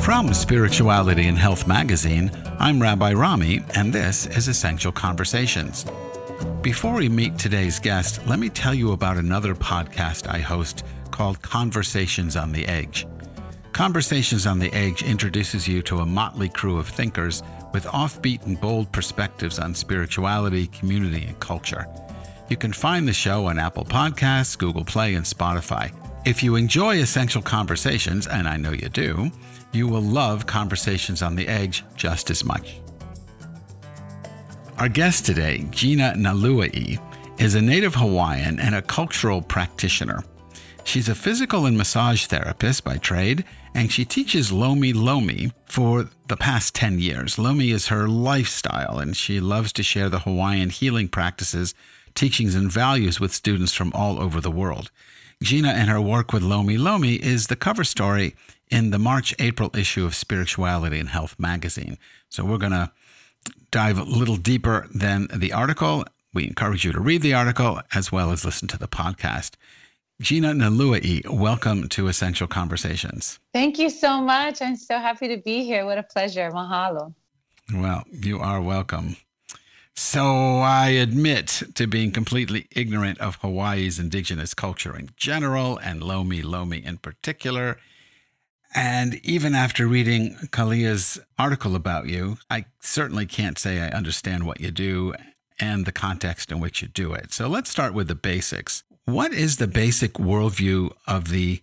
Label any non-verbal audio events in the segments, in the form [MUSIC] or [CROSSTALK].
From Spirituality and Health magazine, I'm Rabbi Rami, and this is Essential Conversations. Before we meet today's guest, let me tell you about another podcast I host called Conversations on the Edge. Conversations on the Edge introduces you to a motley crew of thinkers with offbeat and bold perspectives on spirituality, community, and culture. You can find the show on Apple Podcasts, Google Play, and Spotify. If you enjoy Essential Conversations, and I know you do, you will love Conversations on the Edge just as much. Our guest today, Gina Naluai, is a native Hawaiian and a cultural practitioner. She's a physical and massage therapist by trade, and she teaches Lomi Lomi for the past 10 years. Lomi is her lifestyle, and she loves to share the Hawaiian healing practices, teachings, and values with students from all over the world. Gina and her work with Lomi Lomi is the cover story in the March April issue of Spirituality and Health magazine. So we're going to dive a little deeper than the article. We encourage you to read the article as well as listen to the podcast. Gina Naluai, welcome to Essential Conversations. Thank you so much. I'm so happy to be here. What a pleasure. Mahalo. Well, you are welcome. So I admit to being completely ignorant of Hawaii's indigenous culture in general and Lomi Lomi in particular. And even after reading Kalia's article about you, I certainly can't say I understand what you do and the context in which you do it. So let's start with the basics. What is the basic worldview of the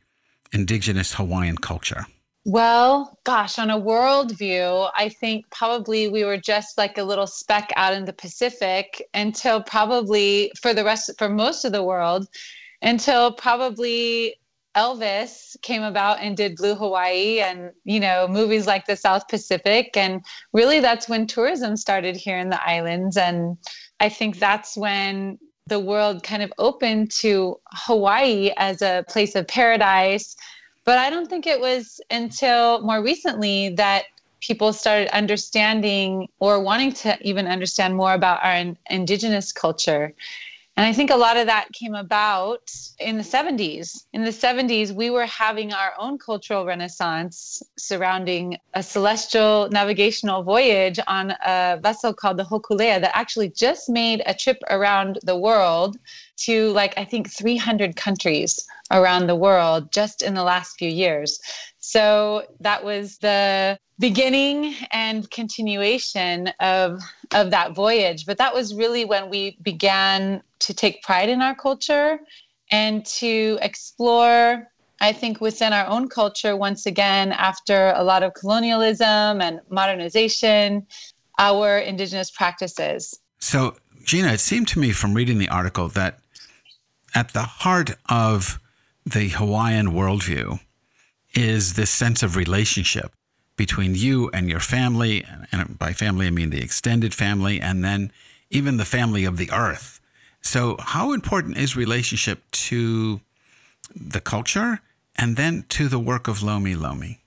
indigenous Hawaiian culture? Well, gosh, on a worldview, I think probably we were just like a little speck out in the Pacific until probably for the rest, for most of the world, until probably Elvis came about and did Blue Hawaii and, you know, movies like the South Pacific. And really, that's when tourism started here in the islands. And I think that's when the world kind of opened to Hawaii as a place of paradise. But I don't think it was until more recently that people started understanding or wanting to even understand more about our in- indigenous culture. And I think a lot of that came about in the 70s. In the 70s, we were having our own cultural renaissance surrounding a celestial navigational voyage on a vessel called the Hokulea that actually just made a trip around the world to like, I think, 300 countries around the world just in the last few years. So that was the beginning and continuation of of that voyage. But that was really when we began to take pride in our culture and to explore i think within our own culture once again after a lot of colonialism and modernization our indigenous practices. So gina it seemed to me from reading the article that at the heart of the hawaiian worldview is this sense of relationship between you and your family. And by family, I mean the extended family, and then even the family of the earth. So, how important is relationship to the culture and then to the work of Lomi Lomi?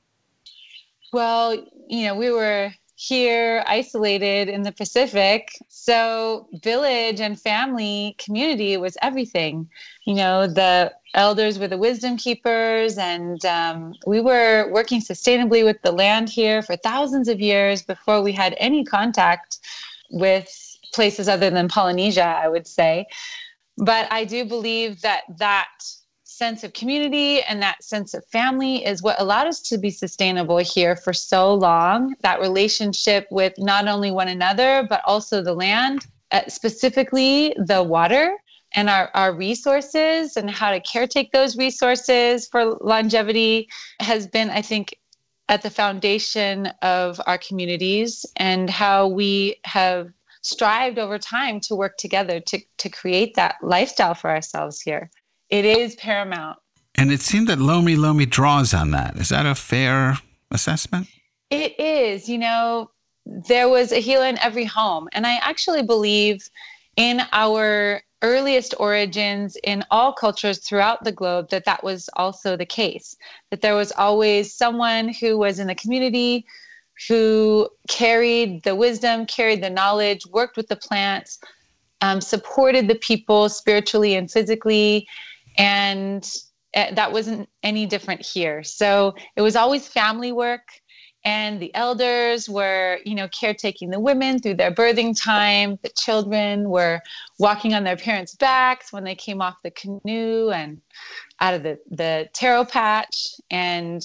Well, you know, we were here isolated in the Pacific. So, village and family community was everything. You know, the elders were the wisdom keepers, and um, we were working sustainably with the land here for thousands of years before we had any contact with places other than Polynesia, I would say. But I do believe that that sense of community and that sense of family is what allowed us to be sustainable here for so long. That relationship with not only one another, but also the land, uh, specifically the water and our, our resources and how to caretake those resources for longevity has been, I think, at the foundation of our communities and how we have strived over time to work together to, to create that lifestyle for ourselves here. It is paramount. And it seemed that Lomi Lomi draws on that. Is that a fair assessment? It is. You know, there was a healer in every home. And I actually believe in our earliest origins in all cultures throughout the globe that that was also the case that there was always someone who was in the community who carried the wisdom carried the knowledge worked with the plants um, supported the people spiritually and physically and uh, that wasn't any different here. So it was always family work and the elders were you know caretaking the women through their birthing time. The children were walking on their parents backs when they came off the canoe and out of the, the taro patch. And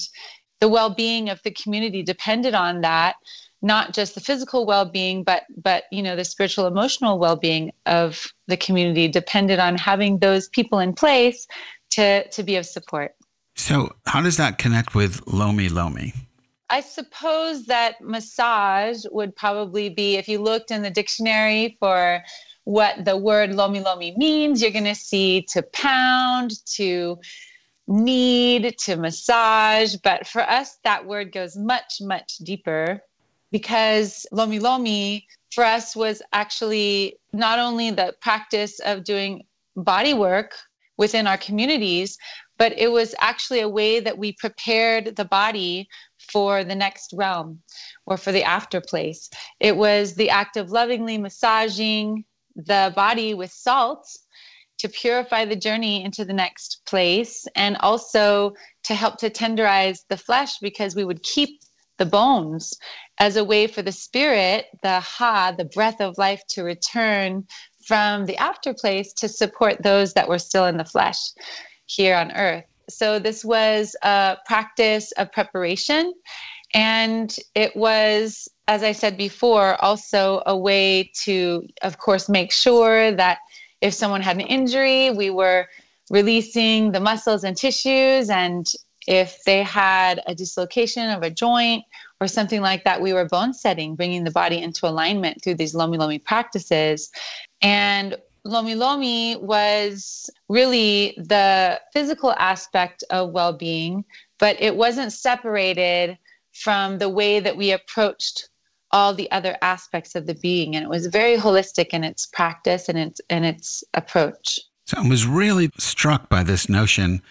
the well-being of the community depended on that not just the physical well-being but but you know the spiritual emotional well-being of the community depended on having those people in place to to be of support. So how does that connect with lomi lomi I suppose that massage would probably be, if you looked in the dictionary for what the word lomi lomi means, you're going to see to pound, to knead, to massage. But for us, that word goes much, much deeper because lomi lomi for us was actually not only the practice of doing body work within our communities, but it was actually a way that we prepared the body for the next realm or for the after place. It was the act of lovingly massaging the body with salt to purify the journey into the next place and also to help to tenderize the flesh because we would keep the bones as a way for the spirit, the ha, the breath of life to return from the after place to support those that were still in the flesh here on earth. So this was a practice of preparation. And it was, as I said before, also a way to, of course, make sure that if someone had an injury, we were releasing the muscles and tissues. And if they had a dislocation of a joint or something like that, we were bone setting, bringing the body into alignment through these lomi lomi practices. And Lomi Lomi was really the physical aspect of well being, but it wasn't separated from the way that we approached all the other aspects of the being. And it was very holistic in its practice and its, and its approach. So I was really struck by this notion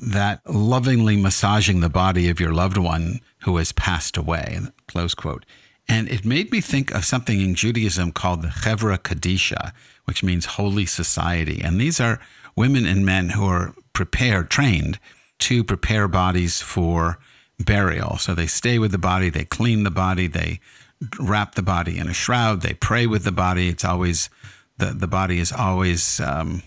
that lovingly massaging the body of your loved one who has passed away, close quote. And it made me think of something in Judaism called the Chevra Kadisha, which means holy society. And these are women and men who are prepared, trained to prepare bodies for burial. So they stay with the body, they clean the body, they wrap the body in a shroud, they pray with the body. It's always, the, the body is always um,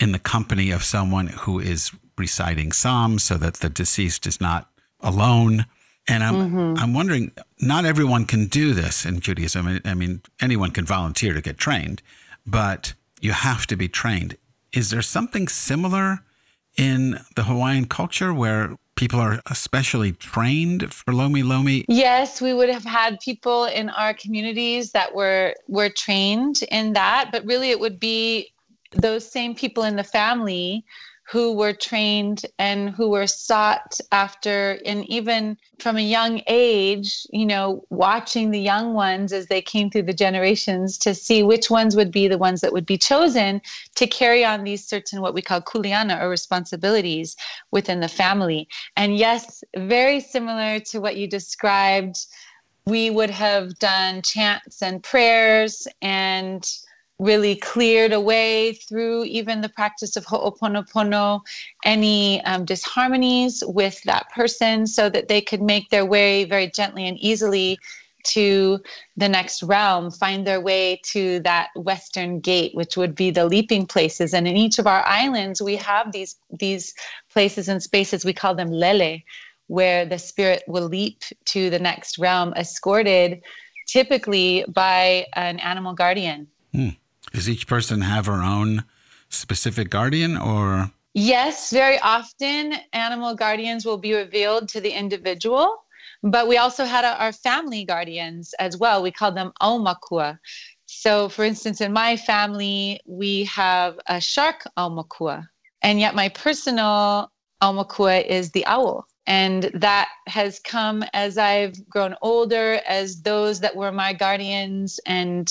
in the company of someone who is reciting Psalms so that the deceased is not alone. And I'm mm-hmm. I'm wondering, not everyone can do this in Judaism. I mean, I mean, anyone can volunteer to get trained, but you have to be trained. Is there something similar in the Hawaiian culture where people are especially trained for Lomi Lomi? Yes, we would have had people in our communities that were were trained in that, but really it would be those same people in the family who were trained and who were sought after. And even from a young age you know watching the young ones as they came through the generations to see which ones would be the ones that would be chosen to carry on these certain what we call kuleana or responsibilities within the family. And yes very similar to what you described we would have done chants and prayers and really cleared away through even the practice of Ho'oponopono any um, disharmonies with that person so that they could make their way very gently and easily to the next realm, find their way to that western gate, which would be the leaping places. And in each of our islands, we have these these places and spaces. We call them lele, where the spirit will leap to the next realm, escorted typically by an animal guardian. Hmm. Does each person have her own specific guardian or? Yes, very often animal guardians will be revealed to the individual, but we also had our family guardians as well. We call them aumakua. So, for instance, in my family, we have a shark aumakua, and yet my personal aumakua is the owl. And that has come as I've grown older, as those that were my guardians and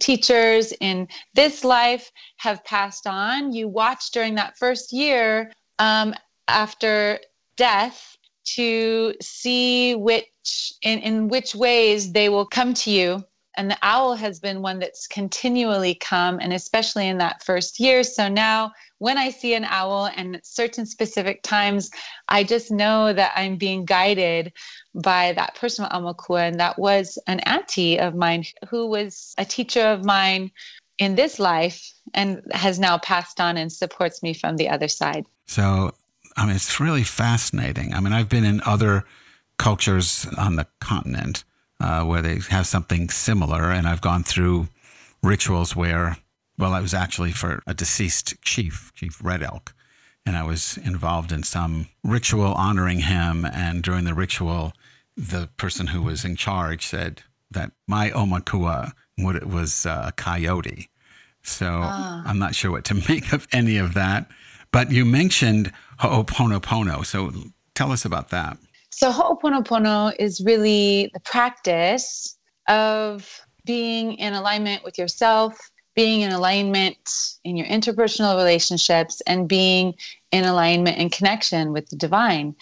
teachers in this life have passed on. You watch during that first year um, after death to see which in, in which ways they will come to you and the owl has been one that's continually come and especially in that first year. So now when i see an owl and at certain specific times i just know that i'm being guided by that personal aumakua and that was an auntie of mine who was a teacher of mine in this life and has now passed on and supports me from the other side. So i mean it's really fascinating. I mean i've been in other cultures on the continent uh, where they have something similar. And I've gone through rituals where, well, I was actually for a deceased chief, Chief Red Elk, and I was involved in some ritual honoring him. And during the ritual, the person who was in charge said that my Aumakua was a coyote. So ah. I'm not sure what to [LAUGHS] make of any of that. But you mentioned Ho'oponopono. So tell us about that. So Ho'oponopono is really the practice of being in alignment with yourself, being in alignment in your interpersonal relationships, and being in alignment and connection with the divine.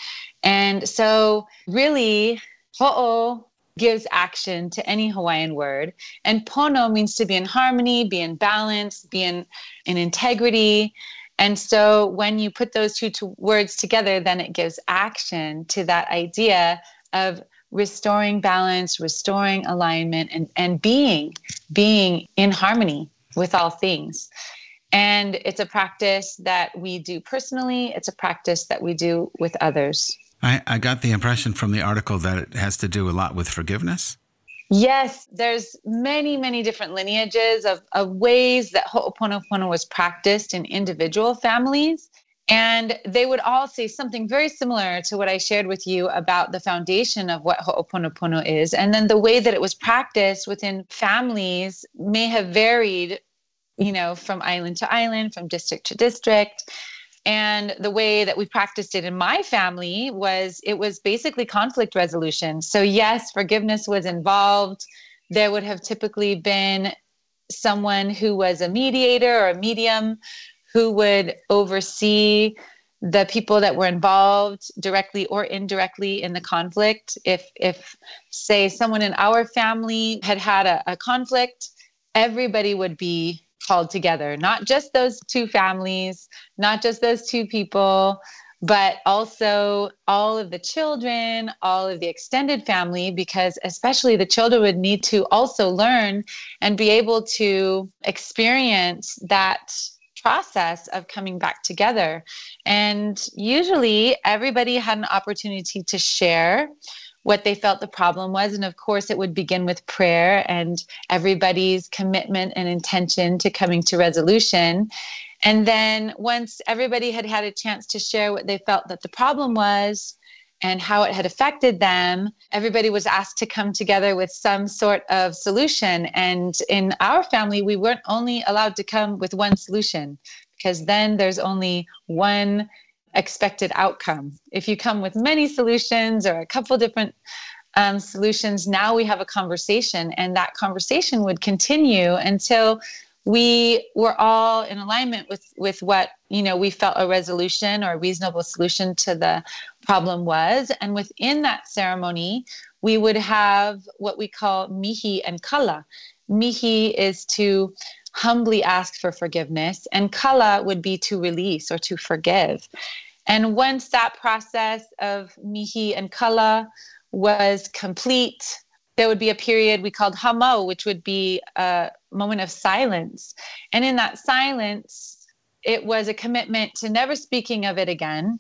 And so, really, Ho'o gives action to any Hawaiian word, and Pono means to be in harmony, be in balance, be in, in integrity. And so when you put those two words together, then it gives action to that idea of restoring balance, restoring alignment, and, and being, being in harmony with all things. And it's a practice that we do personally, it's a practice that we do with others. I, I got the impression from the article that it has to do a lot with forgiveness. Yes, there's many, many different lineages of, of ways that Ho'oponopono was practiced in individual families. And they would all say something very similar to what I shared with you about the foundation of what Ho'oponopono is. And then the way that it was practiced within families may have varied, you know, from island to island, from district to district. And the way that we practiced it in my family was it was basically conflict resolution. So, yes, forgiveness was involved. There would have typically been someone who was a mediator or a medium who would oversee the people that were involved directly or indirectly in the conflict if if say someone in our family had had a, a conflict everybody would be called together, not just those two families, not just those two people, but also all of the children, all of the extended family, because especially the children would need to also learn and be able to experience that process of coming back together. And usually everybody had an opportunity to share what they felt the problem was. And of course, it would begin with prayer and everybody's commitment and intention to coming to resolution. And then once everybody had had a chance to share what they felt that the problem was, and how it had affected them, everybody was asked to come together with some sort of solution. And in our family, we weren't only allowed to come with one solution because then there's only one expected outcome. If you come with many solutions or a couple different um, solutions, now we have a conversation, and that conversation would continue until we were all in alignment with with what you know we felt a resolution or a reasonable solution to the problem was and within that ceremony we would have what we call mihi and kala mihi is to humbly ask for forgiveness and kala would be to release or to forgive and once that process of mihi and kala was complete there would be a period we called hamo, which would be a moment of silence. And in that silence, it was a commitment to never speaking of it again,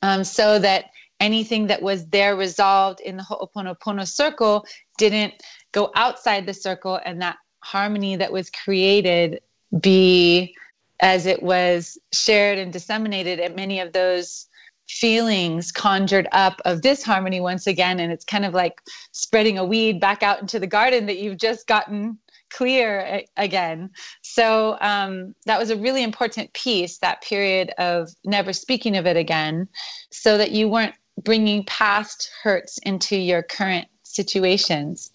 um, so that anything that was there resolved in the Ho'oponopono circle didn't go outside the circle, and that harmony that was created be as it was shared and disseminated at many of those feelings conjured up of disharmony once again and it's kind of like spreading a weed back out into the garden that you've just gotten clear again. So um, that was a really important piece that period of never speaking of it again so that you weren't bringing past hurts into your current situations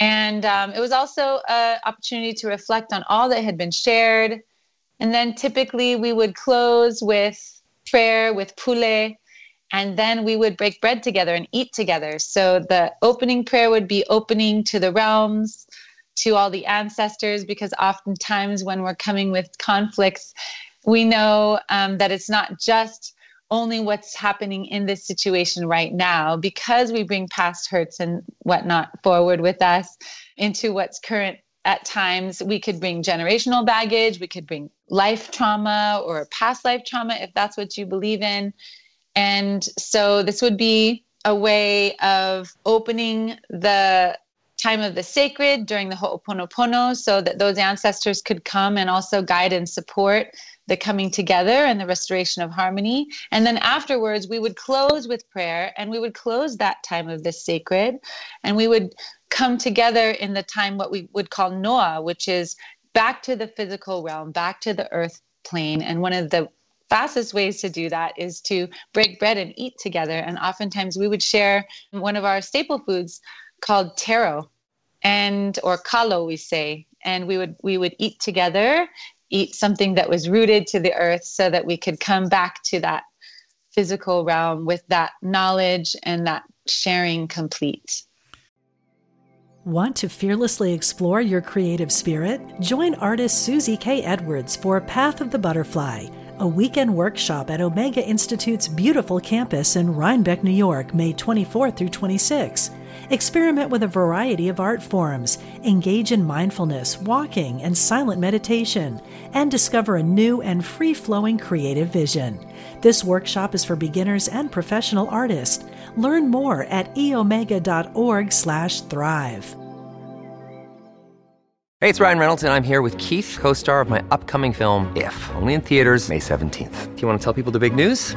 and um, it was also an opportunity to reflect on all that had been shared and then typically we would close with prayer with pule and then we would break bread together and eat together. So the opening prayer would be opening to the realms, to all the ancestors, because oftentimes when we're coming with conflicts, we know um, that it's not just only what's happening in this situation right now, because we bring past hurts and whatnot forward with us into what's current at times we could bring generational baggage, we could bring life trauma or past life trauma if that's what you believe in. And so this would be a way of opening the time of the sacred during the Ho'oponopono so that those ancestors could come and also guide and support the coming together and the restoration of harmony. And then afterwards, we would close with prayer and we would close that time of the sacred and we would come together in the time what we would call noa, which is back to the physical realm, back to the earth plane. And one of the fastest ways to do that is to break bread and eat together. And oftentimes we would share one of our staple foods called taro and or kalo we say and we would we would eat together eat something that was rooted to the earth so that we could come back to that physical realm with that knowledge and that sharing complete Want to fearlessly explore your creative spirit? Join artist Susie K. Edwards for Path of the Butterfly, a weekend workshop at Omega Institute's beautiful campus in Rhinebeck, New York, May 24 through 26. Experiment with a variety of art forms, engage in mindfulness, walking, and silent meditation, and discover a new and free flowing creative vision. This workshop is for beginners and professional artists. Learn more at eomega.org/thrive. Hey, it's Ryan Reynolds, and I'm here with Keith, co-star of my upcoming film If, only in theaters May 17th. Do you want to tell people the big news?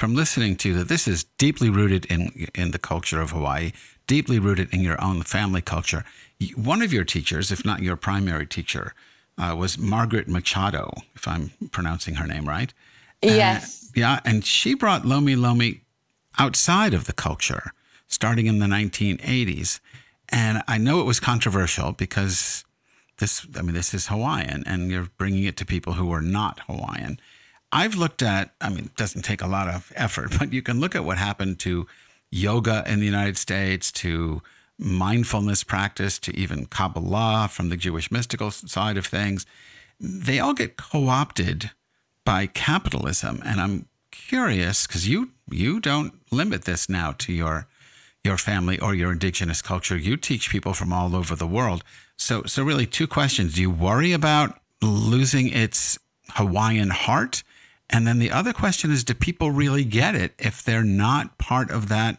from listening to that this is deeply rooted in in the culture of Hawaii, deeply rooted in your own family culture. One of your teachers, if not your primary teacher, uh, was Margaret Machado, if I'm pronouncing her name right. Yes. Uh, yeah, and she brought Lomi Lomi outside of the culture, starting in the 1980s. And I know it was controversial because this, I mean, this is Hawaiian, and you're bringing it to people who are not Hawaiian. I've looked at, I mean, it doesn't take a lot of effort, [LAUGHS] but you can look at what happened to yoga in the United States, to mindfulness practice, to even Kabbalah from the Jewish mystical side of things. They all get co opted by capitalism. And I'm curious because you, you don't limit this now to your, your family or your indigenous culture. You teach people from all over the world. So, so really, two questions. Do you worry about losing its Hawaiian heart? And then the other question is do people really get it if they're not part of that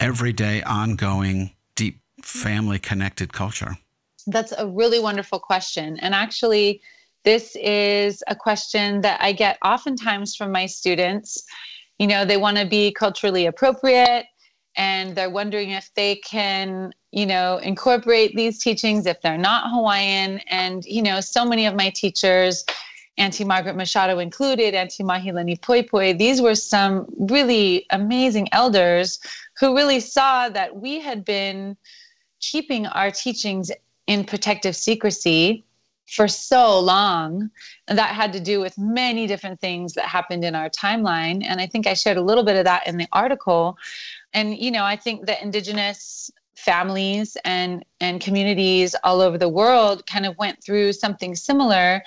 everyday, ongoing, deep family connected culture? That's a really wonderful question. And actually, This is a question that I get oftentimes from my students. You know, they want to be culturally appropriate and they're wondering if they can, you know, incorporate these teachings if they're not Hawaiian. And, you know, so many of my teachers, Auntie Margaret Machado included, Auntie Mahilani Poipoi, these were some really amazing elders who really saw that we had been keeping our teachings in protective secrecy for so long. And that had to do with many different things that happened in our timeline. And I think I shared a little bit of that in the article. And, you know, I think that Indigenous families and, and communities all over the world kind of went through something similar.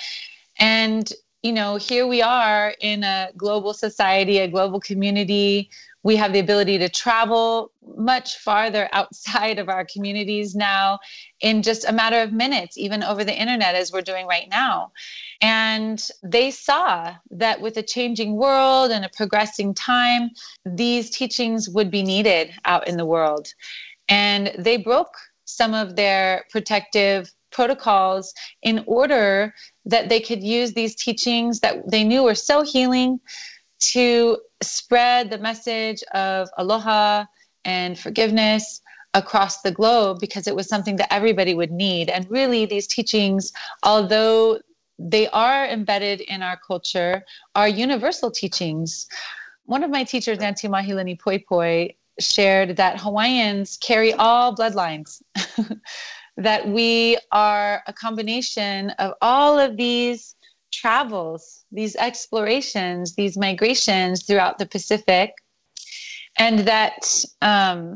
And, you know, here we are in a global society, a global community we have the ability to travel much farther [LAUGHS] outside of our communities now in just a matter of minutes, even over the internet, as we're doing right now. And they saw that with a changing world and a progressing time, these teachings would be needed out in the world. And they broke some of their protective protocols in order that they could use these teachings that they knew were so healing to spread the message of aloha and forgiveness across the globe because it was something that everybody would need. And really, these teachings, although they are embedded in our culture, are universal teachings. One of my teachers, Auntie Mahilani Poipoi, shared that Hawaiians carry all bloodlines, [LAUGHS] that we are a combination of all of these travels, these explorations, these migrations throughout the Pacific, and that um,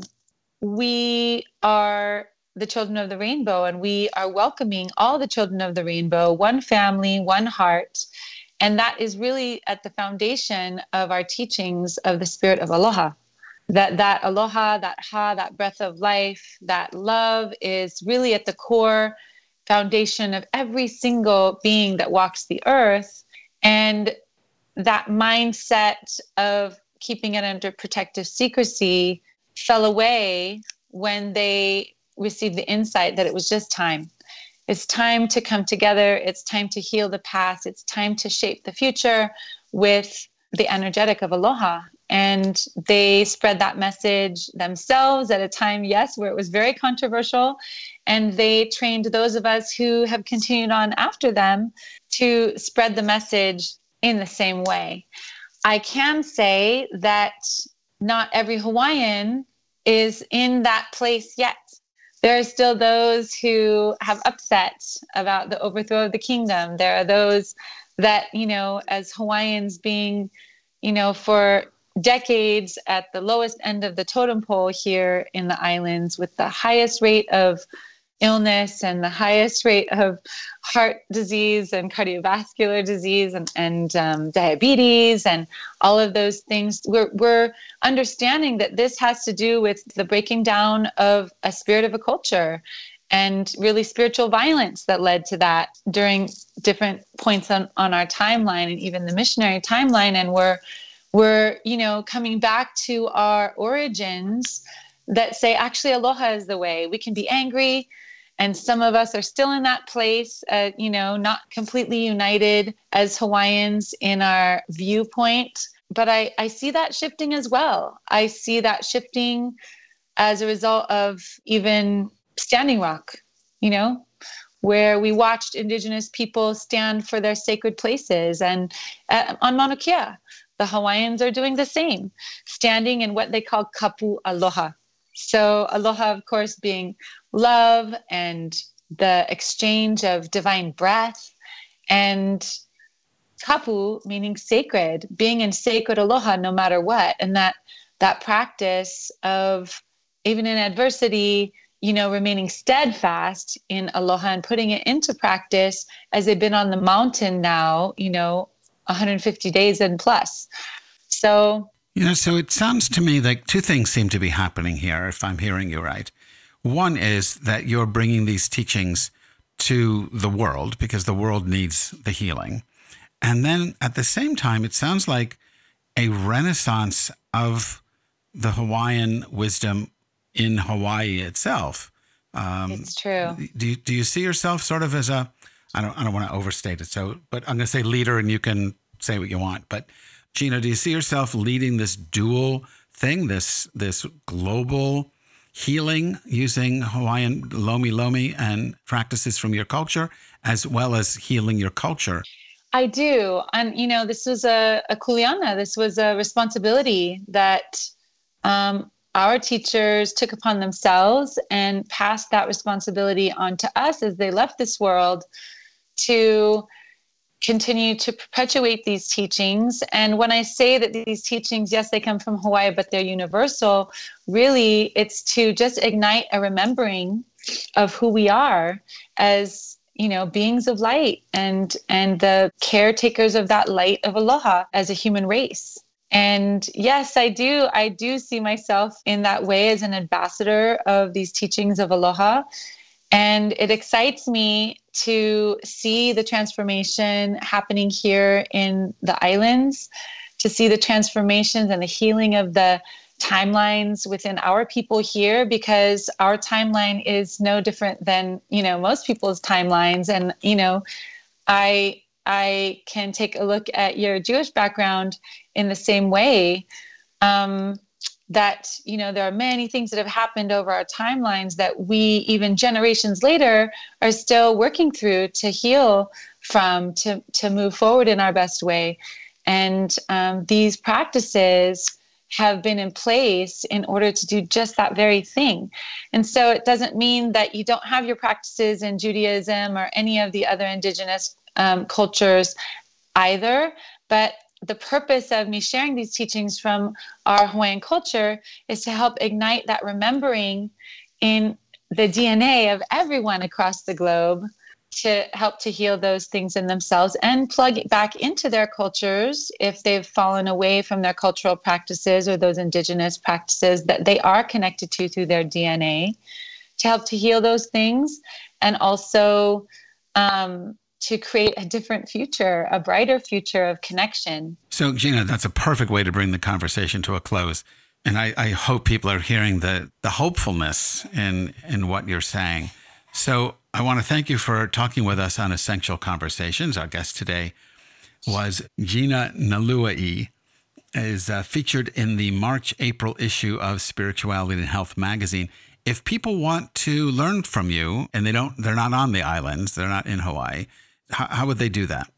we are the children of the rainbow and we are welcoming all the children of the rainbow, one family, one heart. And that is really at the foundation of our teachings of the spirit of aloha. That that aloha, that ha, that breath of life, that love is really at the core foundation of every single being that walks the earth. And that mindset of keeping it under protective secrecy fell away when they received the insight that it was just time. It's time to come together. It's time to heal the past. It's time to shape the future with the energetic of aloha. And they spread that message themselves at a time, yes, where it was very controversial and they trained those of us who have continued on after them to spread the message in the same way. I can say that not every Hawaiian is in that place yet. There are still those who have upset about the overthrow of the kingdom. There are those that, you know, as Hawaiians being, you know, for decades at the lowest end of the totem pole here in the islands with the highest rate of illness and the highest rate of heart disease and cardiovascular disease and, and um, diabetes and all of those things. We're, we're understanding that this has to do with the breaking down of a spirit of a culture and really spiritual violence that led to that during different points on, on our timeline and even the missionary timeline. And we're, we're, you know, coming back to our origins that say actually aloha is the way. We can be angry, and some of us are still in that place uh, you know not completely united as hawaiians in our viewpoint. But I, I see that shifting as well. I see that shifting as a result of even standing rock you know where we watched indigenous people stand for their sacred places and uh, on mauna kea the hawaiians are doing the same standing in what they call kapu aloha. So aloha of course being love and the exchange of divine breath and kapu meaning sacred being in sacred aloha no matter what. And that that practice of even in adversity you know remaining steadfast in aloha and putting it into practice as they've been on the mountain now you know 150 days and plus so you know so it sounds to me like two things seem to be happening here if i'm hearing you right one is that you're bringing these teachings to the world because the world needs the healing. And then at the same time, it sounds like a renaissance of the Hawaiian wisdom in Hawaii itself. Um, it's true. Do you, do you see yourself sort of as a I don't I don't want to overstate it. So, but I'm going to say leader, and you can say what you want. But Gina, do you see yourself leading this dual thing, this this global healing using Hawaiian lomi lomi and practices from your culture, as well as healing your culture? I do. And, you know, this was a, a kuleana. This was a responsibility that um, our teachers took upon themselves and passed that responsibility on to us as they left this world to continue to perpetuate these teachings. And when I say that these teachings, yes, they come from Hawaii, but they're universal, really it's to just ignite a remembering of who we are as you know beings of light and and the caretakers of that light of aloha as a human race and yes i do i do see myself in that way as an ambassador of these teachings of aloha and it excites me to see the transformation happening here in the islands to see the transformations and the healing of the timelines within our people here because our timeline is no different than you know most people's timelines. And you know i i can take a look at your jewish background in the same way. Um, that you know there are many things that have happened over our timelines that we even generations later are still working through to heal from to to move forward in our best way and um, these practices have been in place in order to do just that very thing. And so it doesn't mean that you don't have your practices in Judaism or any of the other indigenous um, cultures either, but the purpose of me sharing these teachings from our Hawaiian culture is to help ignite that remembering in the DNA of everyone across the globe to help to heal those things in themselves and plug it back into their cultures if they've fallen away from their cultural practices or those indigenous practices that they are connected to through their DNA to help to heal those things and also um, to create a different future, a brighter future of connection. So, Gina, that's a perfect way to bring the conversation to a close. And I, I hope people are hearing the, the hopefulness in, in what you're saying. So, I want to thank you for talking with us on Essential Conversations. Our guest today was Gina Nalua'i, is uh, featured in the March April issue of Spirituality and Health magazine. If people want to learn from you and they don't, they're not on the islands, they're not in Hawaii, how, how would they do that?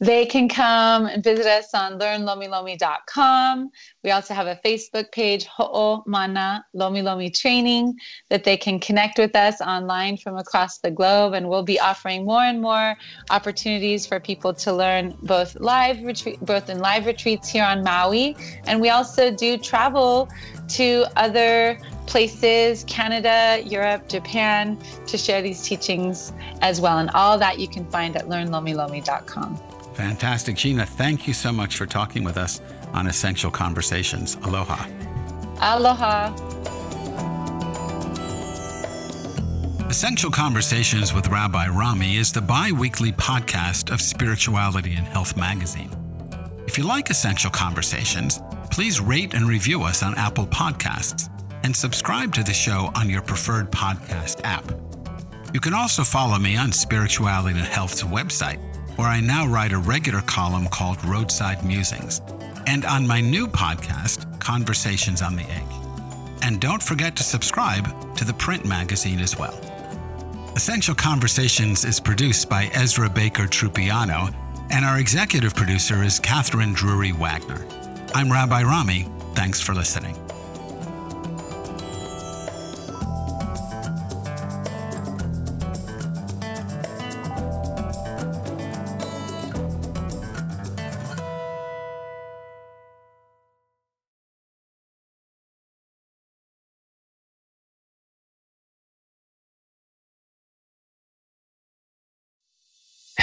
They can come and visit us on learnlomilomi.com. We also have a Facebook page, Ho'o Mana Lomi Lomi Training, that they can connect with us online from across the globe. And we'll be offering more and more opportunities for people to learn both live retreat, both in live retreats here on Maui. And we also do travel to other places, Canada, Europe, Japan, to share these teachings as well. And all that you can find at learnlomilomi.com. Fantastic. Gina, thank you so much for talking with us on Essential Conversations. Aloha. Aloha. Essential Conversations with Rabbi Rami is the bi weekly podcast of Spirituality and Health magazine. If you like Essential Conversations, please rate and review us on Apple Podcasts and subscribe to the show on your preferred podcast app. You can also follow me on Spirituality and Health's website where I now write a regular column called Roadside Musings, and on my new podcast, Conversations on the Edge. And don't forget to subscribe to the print magazine as well. Essential Conversations is produced by Ezra Baker Trupiano, and our executive producer is Kathryn Drury Wagner. I'm Rabbi Rami. Thanks for listening.